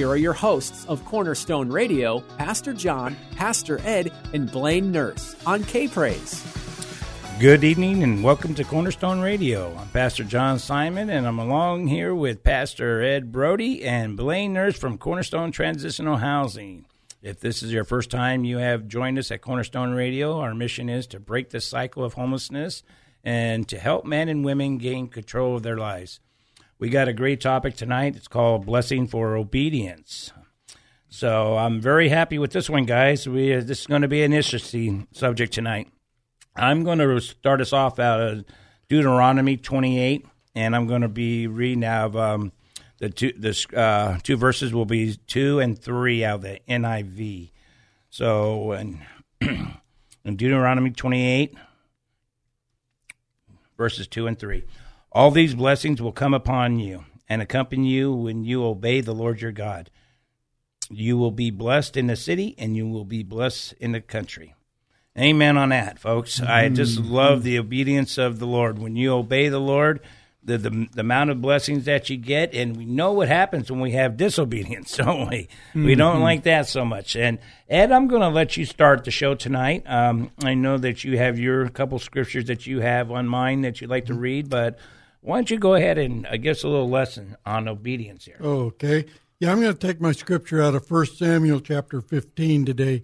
here are your hosts of Cornerstone Radio, Pastor John, Pastor Ed, and Blaine Nurse on K Praise. Good evening and welcome to Cornerstone Radio. I'm Pastor John Simon and I'm along here with Pastor Ed Brody and Blaine Nurse from Cornerstone Transitional Housing. If this is your first time you have joined us at Cornerstone Radio, our mission is to break the cycle of homelessness and to help men and women gain control of their lives. We got a great topic tonight. It's called Blessing for Obedience. So I'm very happy with this one, guys. We uh, this is going to be an interesting subject tonight. I'm going to start us off out of Deuteronomy 28, and I'm going to be reading out of um, the two uh, two verses will be two and three out of the NIV. So in, in Deuteronomy 28, verses two and three. All these blessings will come upon you and accompany you when you obey the Lord your God. You will be blessed in the city and you will be blessed in the country. Amen on that, folks. Mm-hmm. I just love the obedience of the Lord. When you obey the Lord, the, the, the amount of blessings that you get, and we know what happens when we have disobedience, don't we? Mm-hmm. We don't like that so much. And Ed, I'm going to let you start the show tonight. Um, I know that you have your couple scriptures that you have on mind that you'd like to read, but why don't you go ahead and uh, give us a little lesson on obedience here? Okay. Yeah, I'm going to take my scripture out of 1 Samuel chapter 15 today.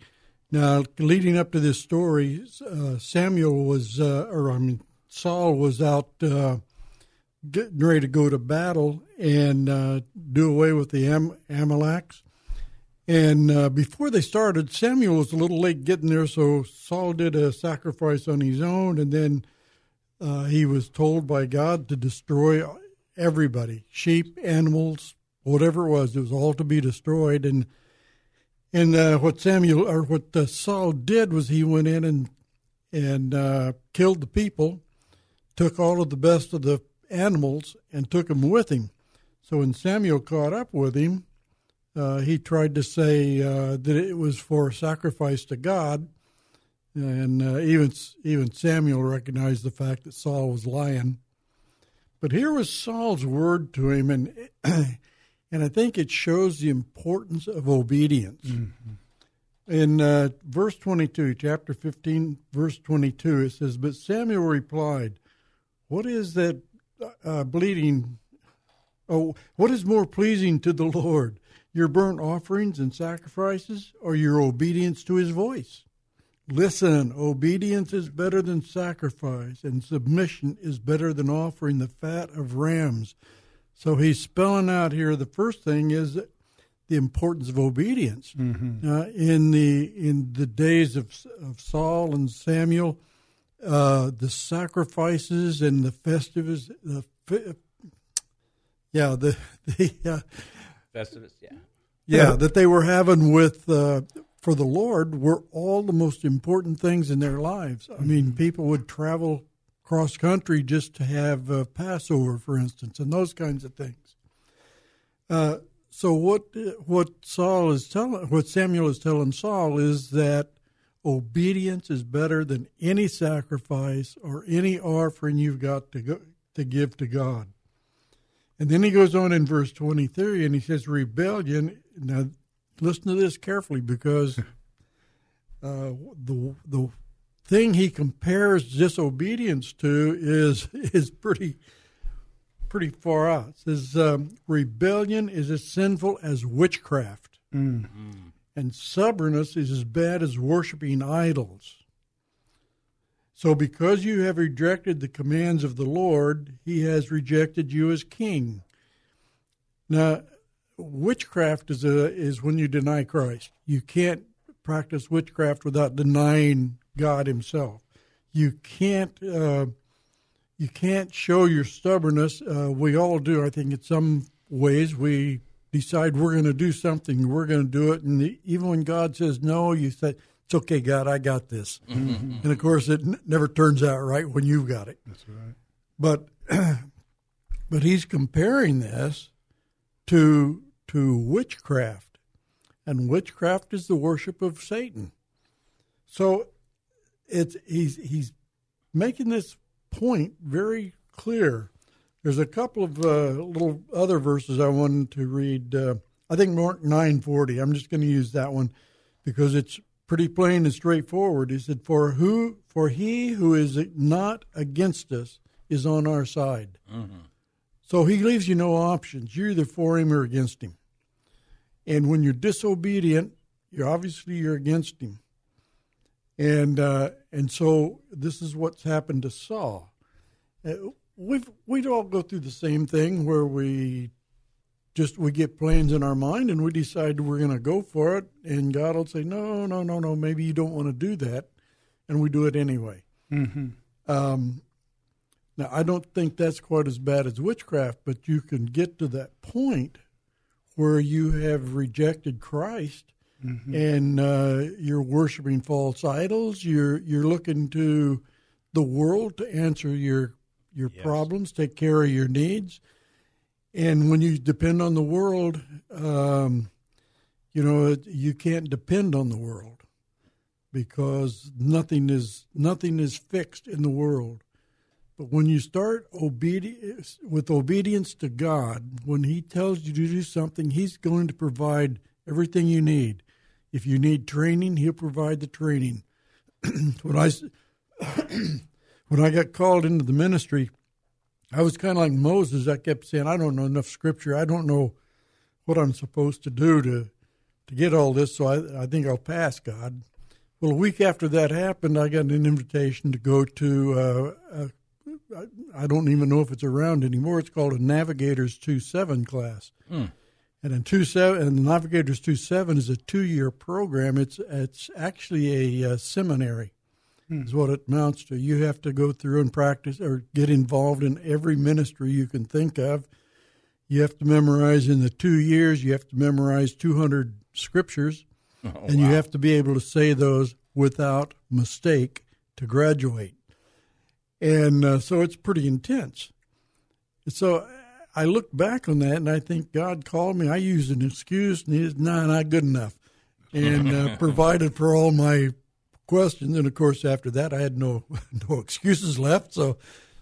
Now, leading up to this story, uh, Samuel was, uh, or I mean, Saul was out uh, getting ready to go to battle and uh, do away with the Am- Amaleks. And uh, before they started, Samuel was a little late getting there, so Saul did a sacrifice on his own, and then uh, he was told by God to destroy everybody sheep, animals, whatever it was. It was all to be destroyed. And and uh, what Samuel or what uh, Saul did was he went in and and uh, killed the people, took all of the best of the animals, and took them with him. So when Samuel caught up with him, uh, he tried to say uh, that it was for sacrifice to God, and uh, even even Samuel recognized the fact that Saul was lying. But here was Saul's word to him, and and I think it shows the importance of obedience. Mm-hmm. In uh, verse 22, chapter 15, verse 22, it says, But Samuel replied, What is that uh, bleeding? Oh, what is more pleasing to the Lord, your burnt offerings and sacrifices, or your obedience to his voice? Listen, obedience is better than sacrifice, and submission is better than offering the fat of rams. So he's spelling out here the first thing is the importance of obedience. Mm-hmm. Uh, in the in the days of of Saul and Samuel, uh, the sacrifices and the festivals, the yeah, the the uh, festivus, yeah, yeah, that they were having with uh, for the Lord were all the most important things in their lives. I mean, mm-hmm. people would travel cross country just to have uh, Passover, for instance, and those kinds of things. Uh, so what what Saul is telling, what Samuel is telling Saul is that obedience is better than any sacrifice or any offering you've got to go, to give to God. And then he goes on in verse 23 and he says, Rebellion. Now, listen to this carefully because uh, the the thing he compares disobedience to is is pretty pretty far out. It says um, rebellion is as sinful as witchcraft. And stubbornness is as bad as worshiping idols. So, because you have rejected the commands of the Lord, he has rejected you as king. Now, witchcraft is, a, is when you deny Christ. You can't practice witchcraft without denying God himself. You can't. Uh, you can't show your stubbornness. Uh, we all do. I think in some ways we decide we're going to do something, we're going to do it, and the, even when God says no, you say, "It's okay, God, I got this." Mm-hmm. And of course, it n- never turns out right when you've got it. That's right. But but he's comparing this to to witchcraft, and witchcraft is the worship of Satan. So it's he's he's making this point very clear. There's a couple of uh, little other verses I wanted to read. Uh, I think Mark nine forty. I'm just going to use that one because it's pretty plain and straightforward. He said, "For who, for he who is not against us is on our side." Mm-hmm. So he leaves you no options. You're either for him or against him. And when you're disobedient, you're obviously you're against him. And uh, and so this is what's happened to Saul. Uh, we've we'd all go through the same thing where we just we get plans in our mind and we decide we're going to go for it, and God will say, no, no, no, no, maybe you don't want to do that, and we do it anyway. Mm-hmm. Um, now I don't think that's quite as bad as witchcraft, but you can get to that point where you have rejected Christ Mm-hmm. and uh, you're worshiping false idols. You're you're looking to the world to answer your your yes. problems, take care of your needs, and when you depend on the world, um, you know you can't depend on the world because nothing is nothing is fixed in the world. But when you start obedience with obedience to God, when He tells you to do something, He's going to provide everything you need. If you need training, he'll provide the training. when I when I got called into the ministry, I was kind of like Moses. I kept saying, "I don't know enough scripture. I don't know what I'm supposed to do to to get all this. So I, I think I'll pass, God." Well, a week after that happened, I got an invitation to go to. Uh, a, I don't even know if it's around anymore. It's called a Navigators Two Seven class. Mm. And in two seven, and the Navigators two seven is a two year program. It's it's actually a, a seminary, hmm. is what it amounts to. You have to go through and practice or get involved in every ministry you can think of. You have to memorize in the two years. You have to memorize two hundred scriptures, oh, and wow. you have to be able to say those without mistake to graduate. And uh, so it's pretty intense. So I look back on that and I think God called me. I used an excuse and he's nah, not good enough, and uh, provided for all my questions. And of course, after that, I had no no excuses left. So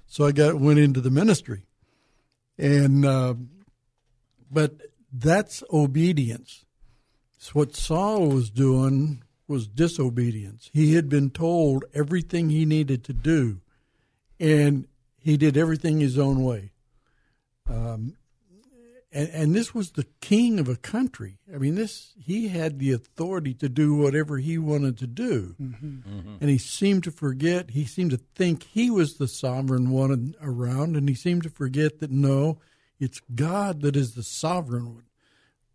so I got went into the ministry, and uh, but that's obedience. So what Saul was doing was disobedience. He had been told everything he needed to do, and he did everything his own way. Um, and, and, this was the king of a country. I mean, this he had the authority to do whatever he wanted to do, mm-hmm. Mm-hmm. and he seemed to forget. He seemed to think he was the sovereign one around, and he seemed to forget that no, it's God that is the sovereign one.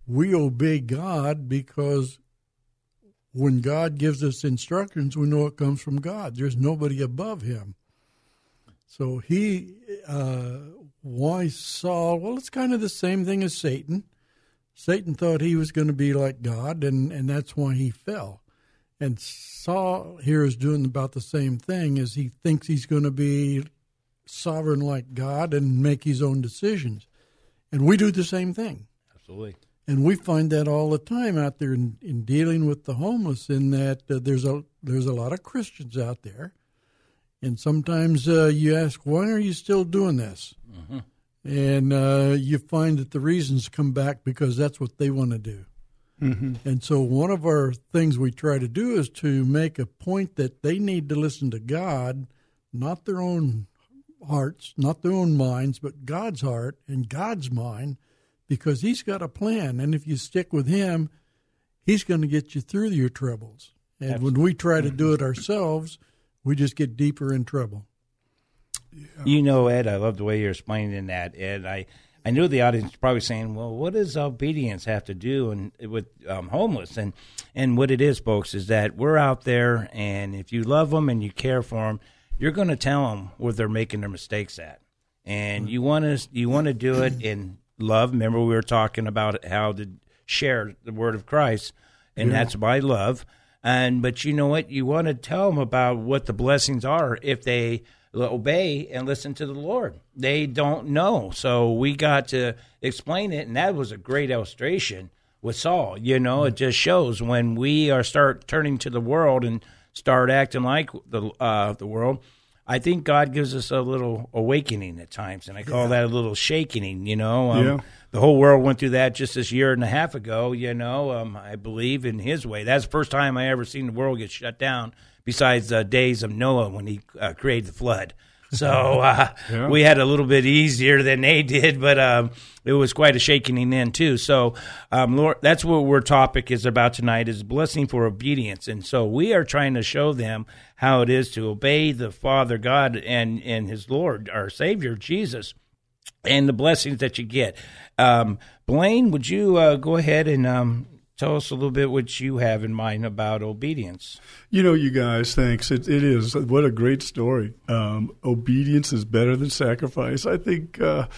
We obey God because when God gives us instructions, we know it comes from God. There's nobody above Him. So he uh, why Saul? Well, it's kind of the same thing as Satan. Satan thought he was going to be like God, and, and that's why he fell. And Saul here is doing about the same thing as he thinks he's going to be sovereign like God and make his own decisions. And we do the same thing. Absolutely. And we find that all the time out there in, in dealing with the homeless. In that uh, there's a there's a lot of Christians out there and sometimes uh, you ask, why are you still doing this? Mm-hmm. And uh, you find that the reasons come back because that's what they want to do. Mm-hmm. And so, one of our things we try to do is to make a point that they need to listen to God, not their own hearts, not their own minds, but God's heart and God's mind, because He's got a plan. And if you stick with Him, He's going to get you through your troubles. And Absolutely. when we try to do it ourselves, we just get deeper in trouble. Yeah. You know, Ed, I love the way you're explaining that, Ed. I I knew the audience was probably saying, "Well, what does obedience have to do and with um, homeless?" And and what it is, folks, is that we're out there, and if you love them and you care for them, you're going to tell them where they're making their mistakes at, and you want to you want to do it in love. Remember, we were talking about how to share the word of Christ, and yeah. that's by love. And but you know what? You want to tell them about what the blessings are if they obey and listen to the Lord. They don't know. So we got to explain it. And that was a great illustration with Saul. You know, it just shows when we are start turning to the world and start acting like the uh, the world. I think God gives us a little awakening at times, and I call yeah. that a little shaking. You know, um, yeah. The whole world went through that just this year and a half ago. You know, um, I believe in His way. That's the first time I ever seen the world get shut down besides the days of Noah when he uh, created the flood. So uh, yeah. we had a little bit easier than they did, but um, it was quite a shaking then too. So, um, Lord, that's what our topic is about tonight: is blessing for obedience. And so we are trying to show them how it is to obey the Father God and and His Lord, our Savior Jesus, and the blessings that you get. Um, Blaine, would you uh, go ahead and um, Tell us a little bit what you have in mind about obedience. You know, you guys, thanks. It, it is. What a great story. Um, obedience is better than sacrifice. I think, uh,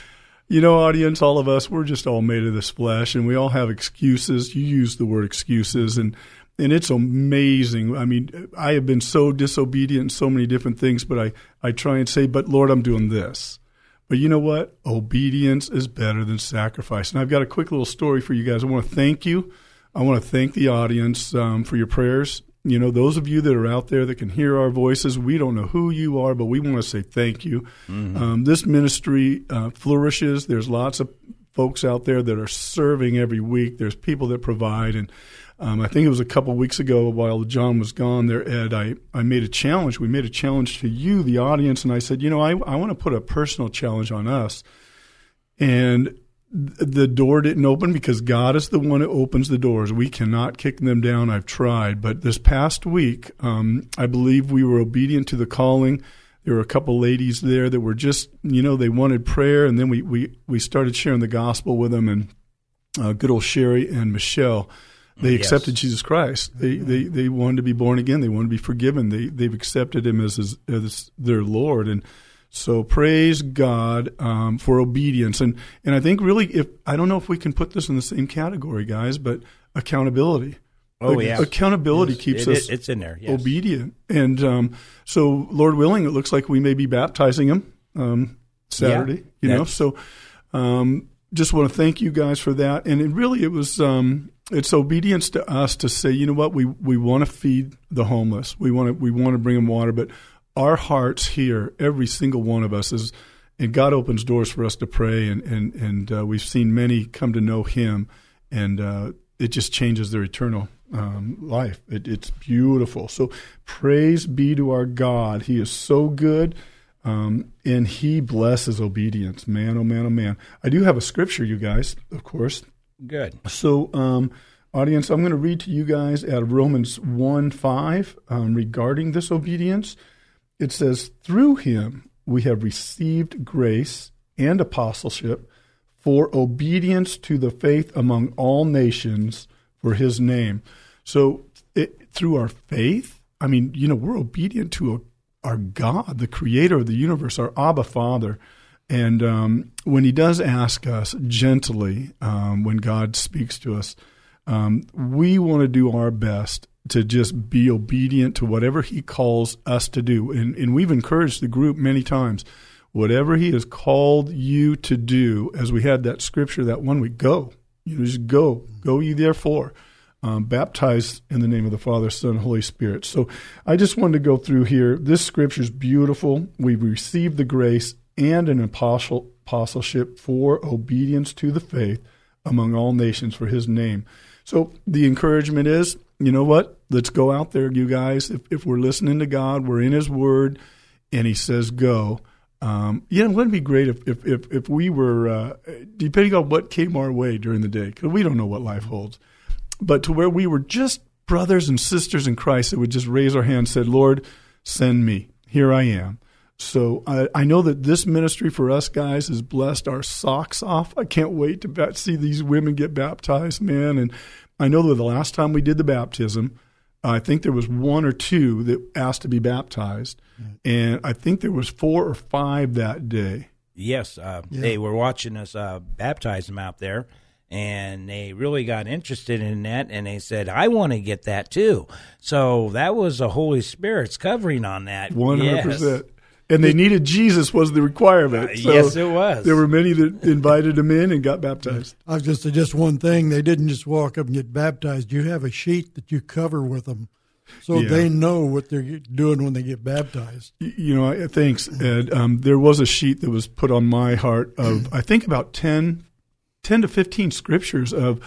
you know, audience, all of us, we're just all made of this flesh and we all have excuses. You use the word excuses and and it's amazing. I mean, I have been so disobedient in so many different things, but I, I try and say, but Lord, I'm doing this. But you know what? Obedience is better than sacrifice. And I've got a quick little story for you guys. I want to thank you I want to thank the audience um, for your prayers. You know, those of you that are out there that can hear our voices, we don't know who you are, but we want to say thank you. Mm-hmm. Um, this ministry uh, flourishes. There's lots of folks out there that are serving every week. There's people that provide. And um, I think it was a couple weeks ago while John was gone there, Ed, I, I made a challenge. We made a challenge to you, the audience, and I said, you know, I, I want to put a personal challenge on us. And the door didn't open because God is the one who opens the doors. We cannot kick them down. I've tried. But this past week, um, I believe we were obedient to the calling. There were a couple ladies there that were just, you know, they wanted prayer. And then we, we, we started sharing the gospel with them. And uh, good old Sherry and Michelle, they yes. accepted Jesus Christ. They, they, they wanted to be born again. They wanted to be forgiven. They, they've accepted him as, as, as their Lord. And so praise God um, for obedience, and and I think really, if I don't know if we can put this in the same category, guys, but accountability. Oh yeah, accountability yes. keeps it, us it's in there yes. obedient, and um, so Lord willing, it looks like we may be baptizing him um, Saturday. Yeah, you know, so um, just want to thank you guys for that, and it really it was um, it's obedience to us to say, you know what, we we want to feed the homeless, we want to we want to bring them water, but our hearts here, every single one of us is, and God opens doors for us to pray, and and and uh, we've seen many come to know Him, and uh, it just changes their eternal um, life. It, it's beautiful. So praise be to our God. He is so good. Um, and he blesses obedience. Man, oh man, oh man. I do have a scripture, you guys, of course. Good. So, um, audience, I'm going to read to you guys out of Romans 1 5 um, regarding this obedience it says, through him we have received grace and apostleship for obedience to the faith among all nations for his name. So, it, through our faith, I mean, you know, we're obedient to a, our God, the creator of the universe, our Abba Father. And um, when he does ask us gently, um, when God speaks to us, um, we want to do our best to just be obedient to whatever he calls us to do. And, and we've encouraged the group many times whatever he has called you to do, as we had that scripture that one week, go. You know, just go. Go ye therefore. Um, baptized in the name of the Father, Son, Holy Spirit. So I just wanted to go through here. This scripture is beautiful. We've received the grace and an apostle, apostleship for obedience to the faith among all nations for his name. So the encouragement is you know what? Let's go out there, you guys. If, if we're listening to God, we're in His Word, and He says go. Um, yeah, wouldn't it be great if if if, if we were uh, depending on what came our way during the day, because we don't know what life holds. but to where we were just brothers and sisters in Christ that would just raise our hands, and said, "Lord, send me. Here I am." So I, I know that this ministry for us guys has blessed our socks off. I can't wait to see these women get baptized, man. And I know that the last time we did the baptism, I think there was one or two that asked to be baptized, and I think there was four or five that day. Yes, uh, yeah. they were watching us uh, baptize them out there, and they really got interested in that, and they said, "I want to get that too." So that was the Holy Spirit's covering on that. One hundred percent and they needed Jesus was the requirement. Uh, so yes, it was. There were many that invited him in and got baptized. I was just just one thing. They didn't just walk up and get baptized. You have a sheet that you cover with them, so yeah. they know what they're doing when they get baptized. You know, thanks, Ed. Um, there was a sheet that was put on my heart of I think about 10, 10 to fifteen scriptures of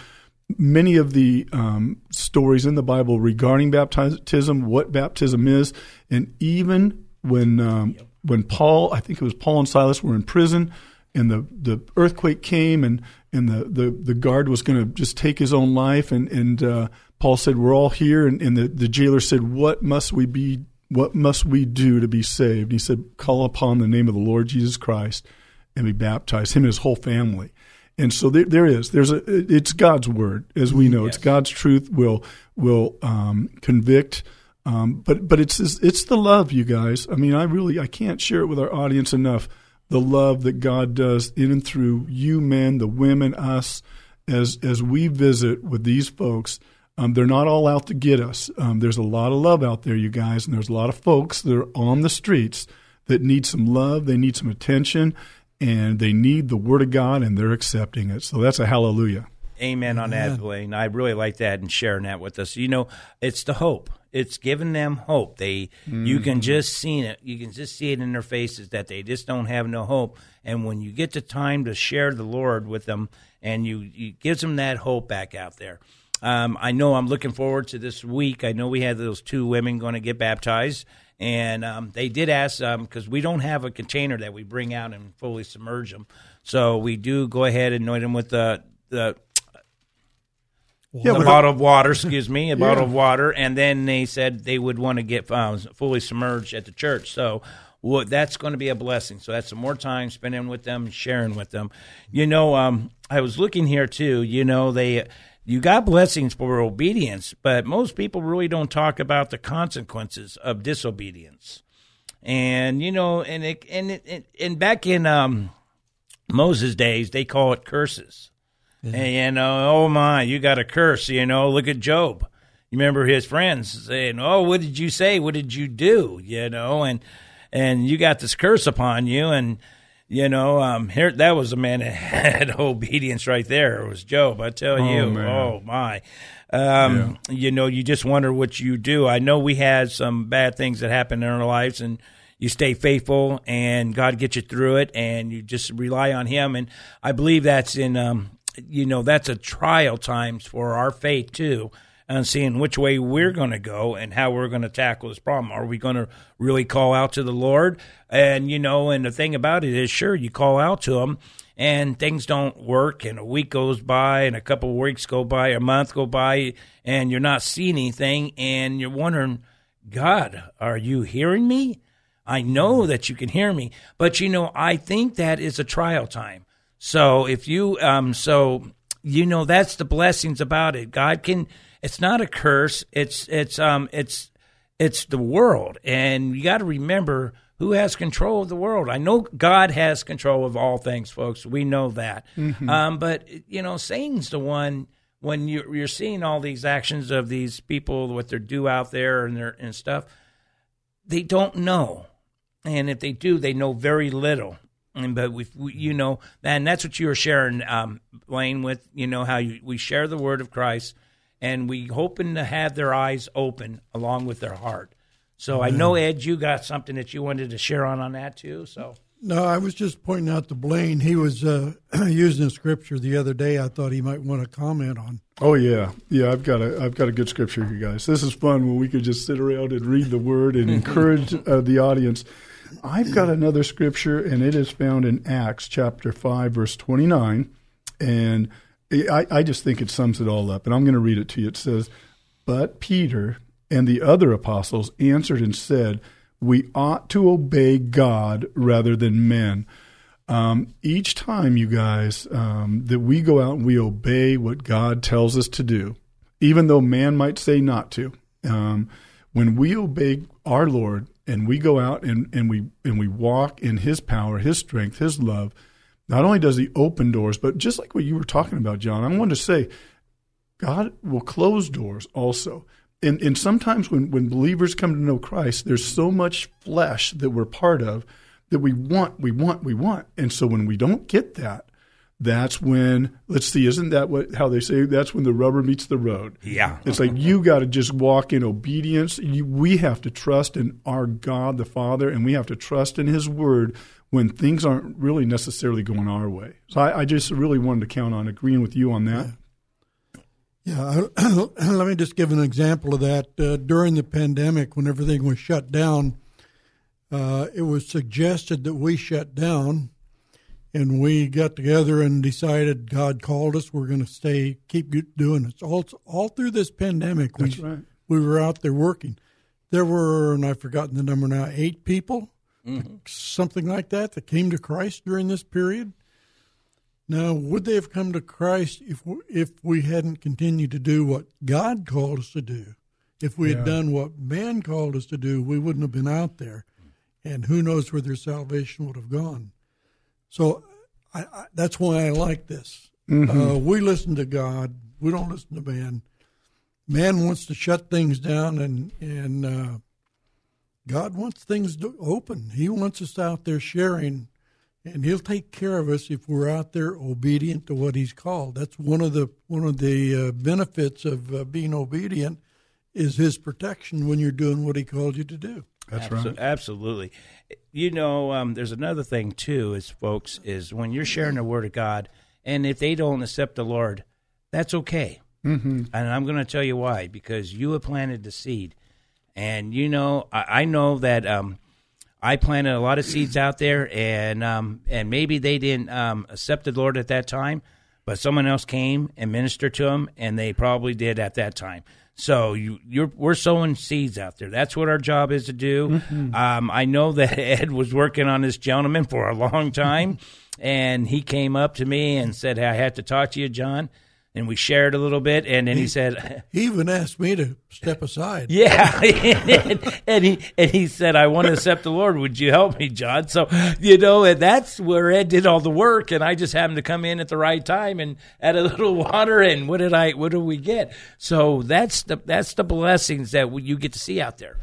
many of the um, stories in the Bible regarding baptism, what baptism is, and even when um, when Paul, I think it was Paul and Silas were in prison, and the, the earthquake came, and and the, the, the guard was going to just take his own life, and and uh, Paul said, "We're all here," and, and the, the jailer said, "What must we be? What must we do to be saved?" And he said, "Call upon the name of the Lord Jesus Christ, and be baptized." Him and his whole family. And so there, there is. There's a. It's God's word, as we know. Yes. It's God's truth will will um, convict um, but but it's it's the love, you guys. I mean, I really I can't share it with our audience enough. The love that God does in and through you men, the women, us, as as we visit with these folks. Um, they're not all out to get us. Um, there's a lot of love out there, you guys, and there's a lot of folks that are on the streets that need some love. They need some attention, and they need the Word of God, and they're accepting it. So that's a hallelujah. Amen on that, Blaine. I really like that and sharing that with us. You know, it's the hope it's given them hope. They mm-hmm. you can mm-hmm. just see it. You can just see it in their faces that they just don't have no hope. And when you get the time to share the Lord with them, and you, you gives them that hope back out there. Um, I know I'm looking forward to this week. I know we had those two women going to get baptized, and um, they did ask because um, we don't have a container that we bring out and fully submerge them. So we do go ahead and anoint them with the the yeah, a bottle of water, excuse me, a yeah. bottle of water, and then they said they would want to get um, fully submerged at the church. So well, that's going to be a blessing. So that's some more time spending with them, sharing with them. You know, um, I was looking here too. You know, they you got blessings for obedience, but most people really don't talk about the consequences of disobedience. And you know, and it, and it, and back in um, Moses' days, they call it curses. And, you know, oh my, you got a curse. You know, look at Job. You remember his friends saying, "Oh, what did you say? What did you do?" You know, and and you got this curse upon you, and you know, um, here that was a man that had obedience right there. It was Job. I tell oh, you, man. oh my. Um, yeah. You know, you just wonder what you do. I know we had some bad things that happened in our lives, and you stay faithful, and God gets you through it, and you just rely on Him. And I believe that's in um, you know, that's a trial times for our faith too, and seeing which way we're mm-hmm. going to go and how we're going to tackle this problem. Are we going to really call out to the Lord? And you know, and the thing about it is, sure, you call out to Him, and things don't work, and a week goes by, and a couple of weeks go by, a month go by, and you're not seeing anything, and you're wondering, God, are you hearing me? I know mm-hmm. that you can hear me, but you know, I think that is a trial time so if you, um, so you know that's the blessings about it. God can. It's not a curse. It's it's um it's it's the world, and you got to remember who has control of the world. I know God has control of all things, folks. We know that. Mm-hmm. Um, but you know, Satan's the one when you're, you're seeing all these actions of these people, what they're do out there and their and stuff. They don't know, and if they do, they know very little. And, but we, we, you know, and that's what you were sharing, um, Blaine, with you know how you, we share the word of Christ, and we hoping to have their eyes open along with their heart. So I know Ed, you got something that you wanted to share on on that too. So no, I was just pointing out to Blaine. He was uh, using a scripture the other day. I thought he might want to comment on. Oh yeah, yeah. I've got a I've got a good scripture here, guys. This is fun when we could just sit around and read the word and encourage uh, the audience. I've got another scripture, and it is found in Acts chapter 5, verse 29. And I, I just think it sums it all up, and I'm going to read it to you. It says, But Peter and the other apostles answered and said, We ought to obey God rather than men. Um, each time, you guys, um, that we go out and we obey what God tells us to do, even though man might say not to, um, when we obey our Lord and we go out and, and we and we walk in His power, His strength, His love, not only does He open doors, but just like what you were talking about, John, I wanted to say, God will close doors also. And, and sometimes when, when believers come to know Christ, there's so much flesh that we're part of that we want, we want, we want. And so when we don't get that, that's when let's see isn't that what how they say that's when the rubber meets the road. Yeah. It's like you got to just walk in obedience. You, we have to trust in our god the father and we have to trust in his word when things aren't really necessarily going our way. So i, I just really wanted to count on agreeing with you on that. Yeah, let me just give an example of that. Uh, during the pandemic, when everything was shut down, uh, it was suggested that we shut down and we got together and decided God called us. We're going to stay, keep doing it. All all through this pandemic, we right. we were out there working. There were, and I've forgotten the number now, eight people, Mm-hmm. something like that, that came to Christ during this period. Now, would they have come to Christ if we, if we hadn't continued to do what God called us to do? If we Yeah. had done what man called us to do, we wouldn't have been out there, and who knows where their salvation would have gone. So I, I, that's why I like this. Uh, we listen to God. We don't listen to man. Man wants to shut things down, and and uh, God wants things to open. He wants us out there sharing, and He'll take care of us if we're out there obedient to what He's called. That's one of the one of the uh, benefits of uh, being obedient is His protection when you're doing what He called you to do. That's Abso- right Absolutely. You know, um, there's another thing too, is folks, is when you're sharing the word of God, and if they don't accept the Lord, that's okay. Mm-hmm. And I'm going to tell you why, because you have planted the seed, and you know, I, I know that um, I planted a lot of seeds out there, and um, and maybe they didn't um, accept the Lord at that time, but someone else came and ministered to them, and they probably did at that time. So you, you're we're sowing seeds out there. That's what our job is to do. Um, I know that Ed was working on this gentleman for a long time, and he came up to me and said, "I had to talk to you, John." And we shared a little bit, and then he said, He even asked me to step aside. yeah, and, and he and he said, "I want to accept the Lord. Would you help me, John?" So you know, and that's where Ed did all the work, and I just happened to come in at the right time and add a little water. And what did I? What did we get? So that's the that's the blessings that you get to see out there.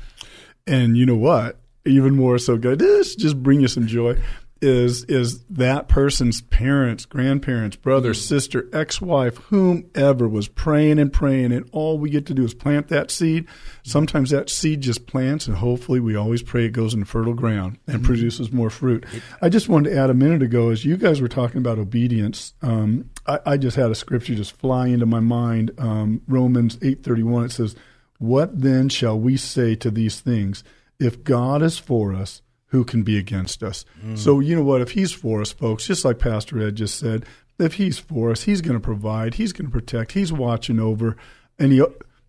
And you know what? Even more so good. This just bring you some joy. Is is that person's parents, grandparents, brother, sister, ex-wife, whomever was praying and praying, and all we get to do is plant that seed. Sometimes that seed just plants, and hopefully we always pray it goes in fertile ground and produces more fruit. I just wanted to add a minute ago, as you guys were talking about obedience, um, I, I just had a scripture just fly into my mind. Um, Romans eight thirty one. It says, "What then shall we say to these things? If God is for us." Who can be against us. So, you know what? If he's for us, folks, just like Pastor Ed just said, if he's for us, he's going to provide, he's going to protect, he's watching over, and he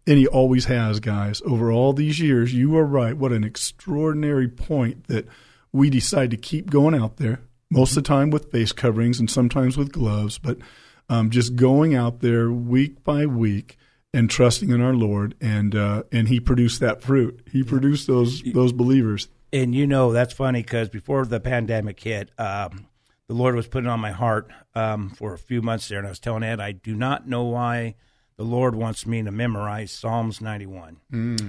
and he always has, guys. Over all these years, you are right. What an extraordinary point that we decide to keep going out there. Most of the time with face coverings and sometimes with gloves, but um, just going out there week by week and trusting in our Lord, and uh, and He produced that fruit. He produced those those believers. And you know that's funny because before the pandemic hit, um, the Lord was putting on my heart um, for a few months there, and I was telling Ed, I do not know why the Lord wants me to memorize Psalms 91,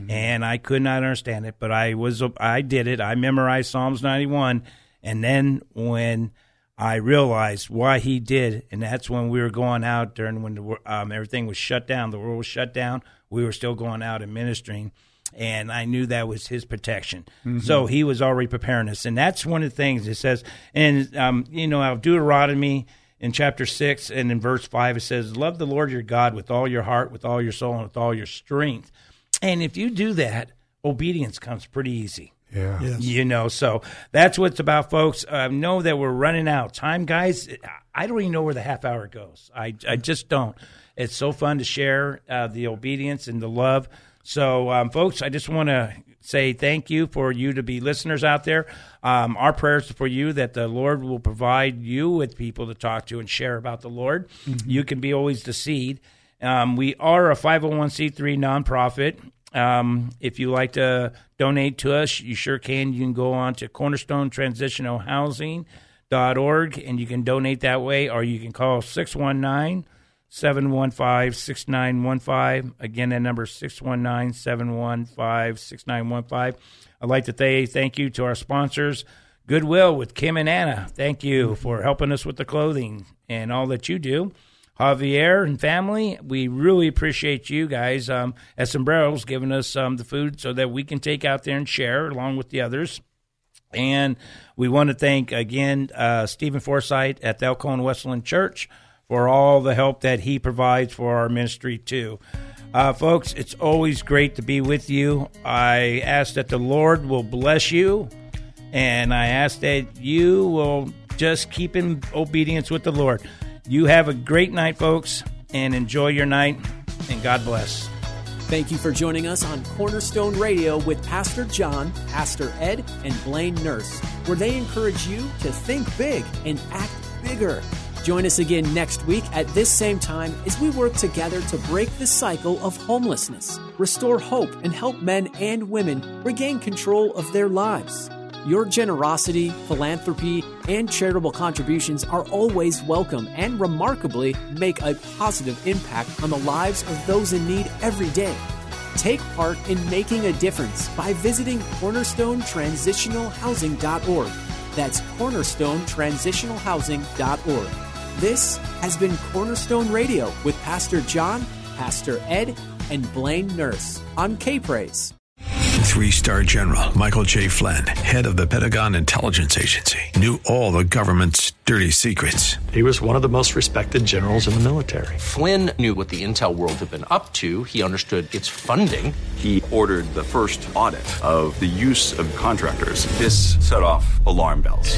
and I could not understand it, but I was I did it. I memorized Psalms 91, and then when I realized why He did, and that's when we were going out during when the, um, everything was shut down, the world was shut down. We were still going out and ministering and I knew that was his protection. So he was already preparing us, and that's one of the things it says. And um, you know, out of Deuteronomy in chapter six and in verse five, it says, "Love the Lord your God with all your heart, with all your soul, and with all your strength." And if you do that, obedience comes pretty easy. Yeah. Yes. You know, so that's what it's about, folks. Uh, know that we're running out time, guys. I don't even know where the half hour goes. I, I just don't. It's so fun to share uh, the obedience and the love. So, um, folks, I just want to say thank you for you to be listeners out there. Um, our prayers for you that the Lord will provide you with people to talk to and share about the Lord. You can be always the seed. Um, we are a 501c3 nonprofit. Um, if you like to donate to us, you sure can. You can go on to Cornerstone Transitional Housing dot org and you can donate that way or you can call 619 715 6915 again that number is 619 715 6915 i'd like to say thank you to our sponsors goodwill with kim and anna. Thank you for helping us with the clothing and all that you do. Javier and family we really appreciate you guys um, at sombreros giving us um, the food so that we can take out there and share along with the others. And we want to thank again uh, Stephen Forsythe at the Elkhorn Westland Church for all the help that he provides for our ministry too. Uh, folks, it's always great to be with you. I ask that the Lord will bless you, and I ask that you will just keep in obedience with the Lord. You have a great night, folks, and enjoy your night, and God bless. Thank you for joining us on Cornerstone Radio with Pastor John, Pastor Ed, and Blaine Nurse, where they encourage you to think big and act bigger. Join us again next week at this same time as we work together to break the cycle of homelessness, restore hope, and help men and women regain control of their lives. Your generosity, philanthropy, and charitable contributions are always welcome and remarkably make a positive impact on the lives of those in need every day. Take part in making a difference by visiting cornerstonetransitionalhousing.org. That's cornerstonetransitionalhousing.org. This has been Cornerstone Radio with Pastor John, Pastor Ed, and Blaine Nurse on K Praise. Three star general Michael J. Flynn, head of the Pentagon Intelligence Agency, knew all the government's dirty secrets. He was one of the most respected generals in the military. Flynn knew what the intel world had been up to. He understood its funding. He ordered the first audit of the use of contractors. This set off alarm bells.